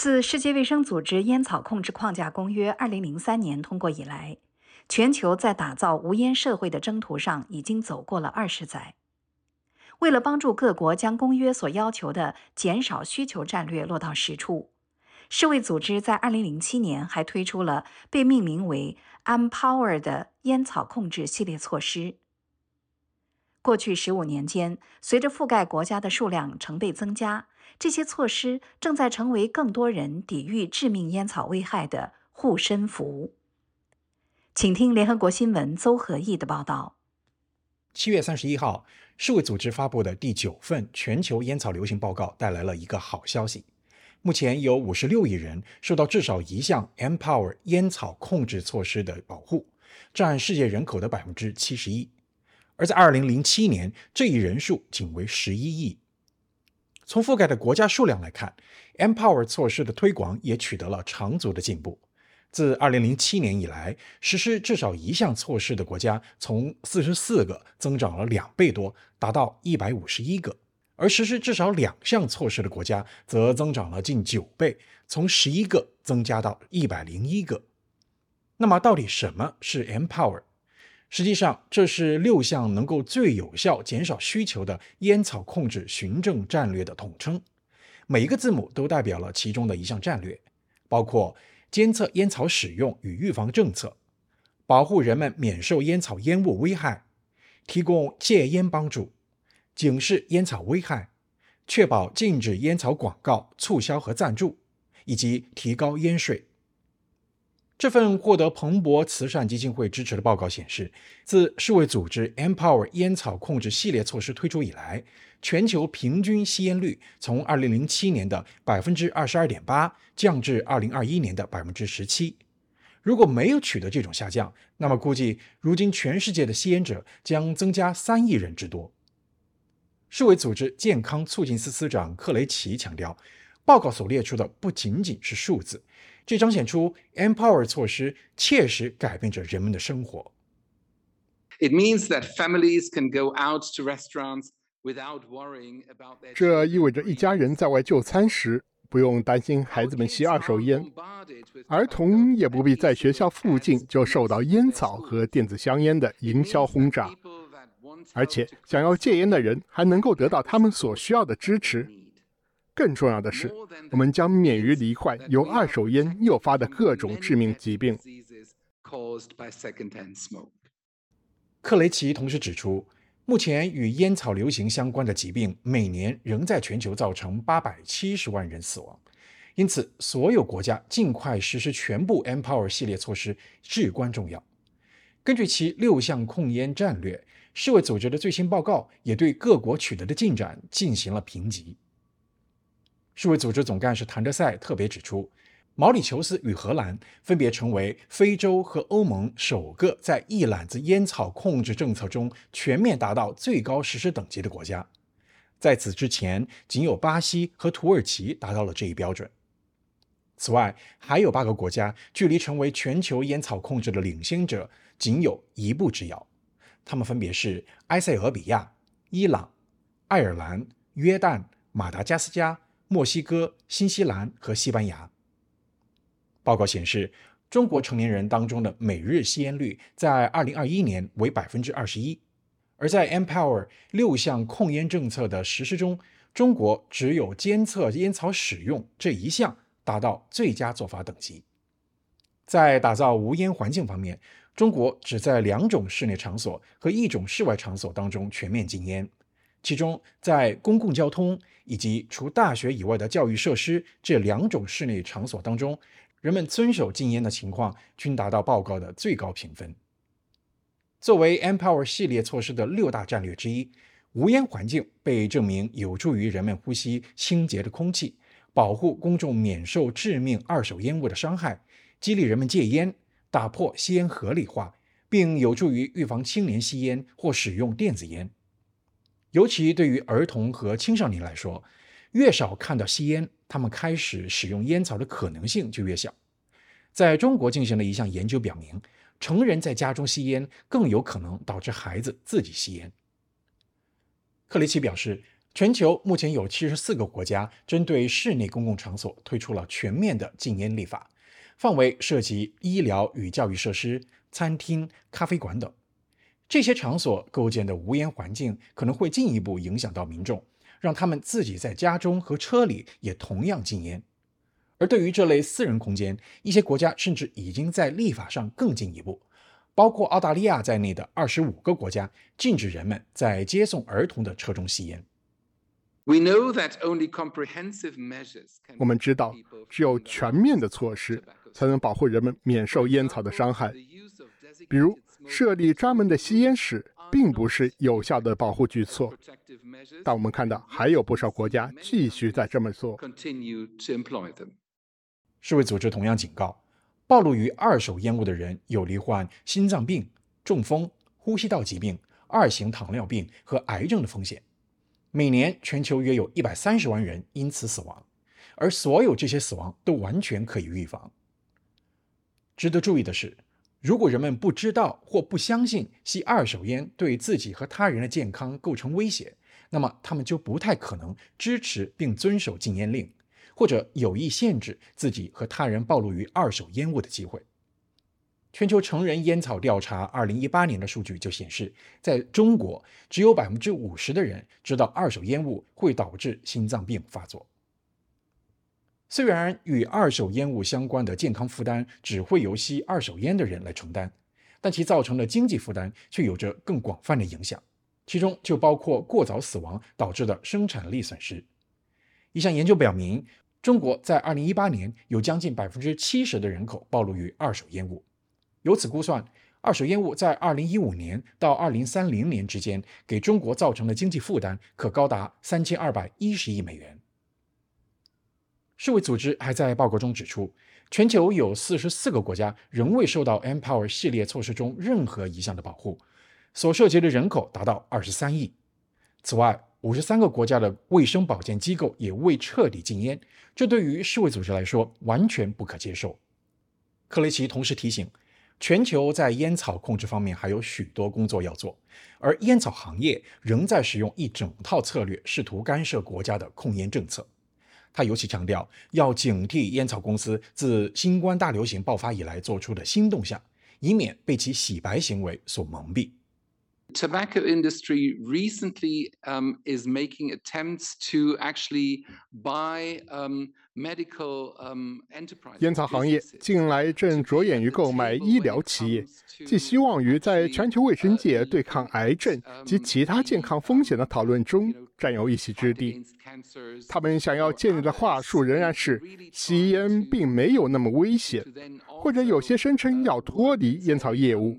自世界卫生组织烟草控制框架公约2003年通过以来，全球在打造无烟社会的征途上已经走过了二十载。为了帮助各国将公约所要求的减少需求战略落到实处，世卫组织在2007年还推出了被命名为 “Empower” 的烟草控制系列措施。过去十五年间，随着覆盖国家的数量成倍增加，这些措施正在成为更多人抵御致命烟草危害的护身符。请听联合国新闻邹和义的报道。七月三十一号，世卫组织发布的第九份全球烟草流行报告带来了一个好消息：目前有五十六亿人受到至少一项 Empower 烟草控制措施的保护，占世界人口的百分之七十一。而在二零零七年，这一人数仅为十一亿。从覆盖的国家数量来看，Empower 措施的推广也取得了长足的进步。自二零零七年以来，实施至少一项措施的国家从四十四个增长了两倍多，达到一百五十一个；而实施至少两项措施的国家则增长了近九倍，从十一个增加到一百零一个。那么，到底什么是 Empower？实际上，这是六项能够最有效减少需求的烟草控制循证战略的统称。每一个字母都代表了其中的一项战略，包括监测烟草使用与预防政策、保护人们免受烟草烟雾危害、提供戒烟帮助、警示烟草危害、确保禁止烟草广告、促销和赞助，以及提高烟税。这份获得彭博慈善基金会支持的报告显示，自世卫组织 Empower 烟草控制系列措施推出以来，全球平均吸烟率从2007年的百分之二十二点八降至2021年的百分之十七。如果没有取得这种下降，那么估计如今全世界的吸烟者将增加三亿人之多。世卫组织健康促进司司长克雷奇强调，报告所列出的不仅仅是数字。这彰显出 Empower 措施切实改变着人们的生活。It means that families can go out to restaurants without worrying about their. 这意味着一家人在外就餐时不用担心孩子们吸二手烟，儿童也不必在学校附近就受到烟草和电子香烟的营销轰炸，而且想要戒烟的人还能够得到他们所需要的支持。更重要的是，我们将免于罹患由二手烟诱发的各种致命疾病。克雷奇同时指出，目前与烟草流行相关的疾病每年仍在全球造成八百七十万人死亡，因此，所有国家尽快实施全部 Empower 系列措施至关重要。根据其六项控烟战略，世卫组织的最新报告也对各国取得的进展进行了评级。世卫组织总干事谭德赛特别指出，毛里求斯与荷兰分别成为非洲和欧盟首个在一揽子烟草控制政策中全面达到最高实施等级的国家。在此之前，仅有巴西和土耳其达到了这一标准。此外，还有八个国家距离成为全球烟草控制的领先者仅有一步之遥，他们分别是埃塞俄比亚、伊朗、爱尔兰、约旦、马达加斯加。墨西哥、新西兰和西班牙。报告显示，中国成年人当中的每日吸烟率在2021年为百分之二十一，而在 Empower 六项控烟政策的实施中，中国只有监测烟草使用这一项达到最佳做法等级。在打造无烟环境方面，中国只在两种室内场所和一种室外场所当中全面禁烟。其中，在公共交通以及除大学以外的教育设施这两种室内场所当中，人们遵守禁烟的情况均达到报告的最高评分。作为 Empower 系列措施的六大战略之一，无烟环境被证明有助于人们呼吸清洁的空气，保护公众免受致命二手烟雾的伤害，激励人们戒烟，打破吸烟合理化，并有助于预防青年吸烟或使用电子烟。尤其对于儿童和青少年来说，越少看到吸烟，他们开始使用烟草的可能性就越小。在中国进行了一项研究表明，成人在家中吸烟更有可能导致孩子自己吸烟。克雷奇表示，全球目前有七十四个国家针对室内公共场所推出了全面的禁烟立法，范围涉及医疗与教育设施、餐厅、咖啡馆等。这些场所构建的无烟环境可能会进一步影响到民众，让他们自己在家中和车里也同样禁烟。而对于这类私人空间，一些国家甚至已经在立法上更进一步，包括澳大利亚在内的二十五个国家禁止人们在接送儿童的车中吸烟。我们知道，只有全面的措施才能保护人们免受烟草的伤害。比如，设立专门的吸烟室，并不是有效的保护举措。但我们看到，还有不少国家继续在这么做。世卫组织同样警告，暴露于二手烟雾的人有罹患心脏病、中风、呼吸道疾病、二型糖尿病和癌症的风险。每年全球约有一百三十万人因此死亡，而所有这些死亡都完全可以预防。值得注意的是，如果人们不知道或不相信吸二手烟对自己和他人的健康构成威胁，那么他们就不太可能支持并遵守禁烟令，或者有意限制自己和他人暴露于二手烟雾的机会。全球成人烟草调查二零一八年的数据就显示，在中国，只有百分之五十的人知道二手烟雾会导致心脏病发作。虽然与二手烟雾相关的健康负担只会由吸二手烟的人来承担，但其造成的经济负担却有着更广泛的影响，其中就包括过早死亡导致的生产力损失。一项研究表明，中国在二零一八年有将近百分之七十的人口暴露于二手烟雾。由此估算，二手烟雾在二零一五年到二零三零年之间给中国造成的经济负担可高达三千二百一十亿美元。世卫组织还在报告中指出，全球有四十四个国家仍未受到 Empower 系列措施中任何一项的保护，所涉及的人口达到二十三亿。此外，五十三个国家的卫生保健机构也未彻底禁烟，这对于世卫组织来说完全不可接受。克雷奇同时提醒。全球在烟草控制方面还有许多工作要做，而烟草行业仍在使用一整套策略，试图干涉国家的控烟政策。他尤其强调，要警惕烟草公司自新冠大流行爆发以来做出的新动向，以免被其洗白行为所蒙蔽。Tobacco industry recently um, is making attempts to actually buy um, medical um, enterprise. 烟草行业近来正着眼于购买医疗企业，寄希望于在全球卫生界对抗癌症及其他健康风险的讨论中占有一席之地。他们想要建立的话术仍然是吸烟并没有那么危险，或者有些声称要脱离烟草业务。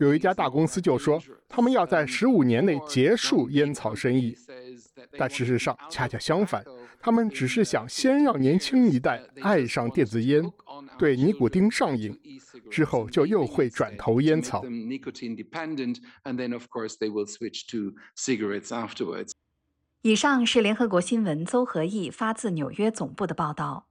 有一家大公司就说，他们要在十五年内结束烟草生意，但事实上恰恰相反，他们只是想先让年轻一代爱上电子烟，对尼古丁上瘾，之后就又会转投烟草。以上是联合国新闻邹和义发自纽约总部的报道。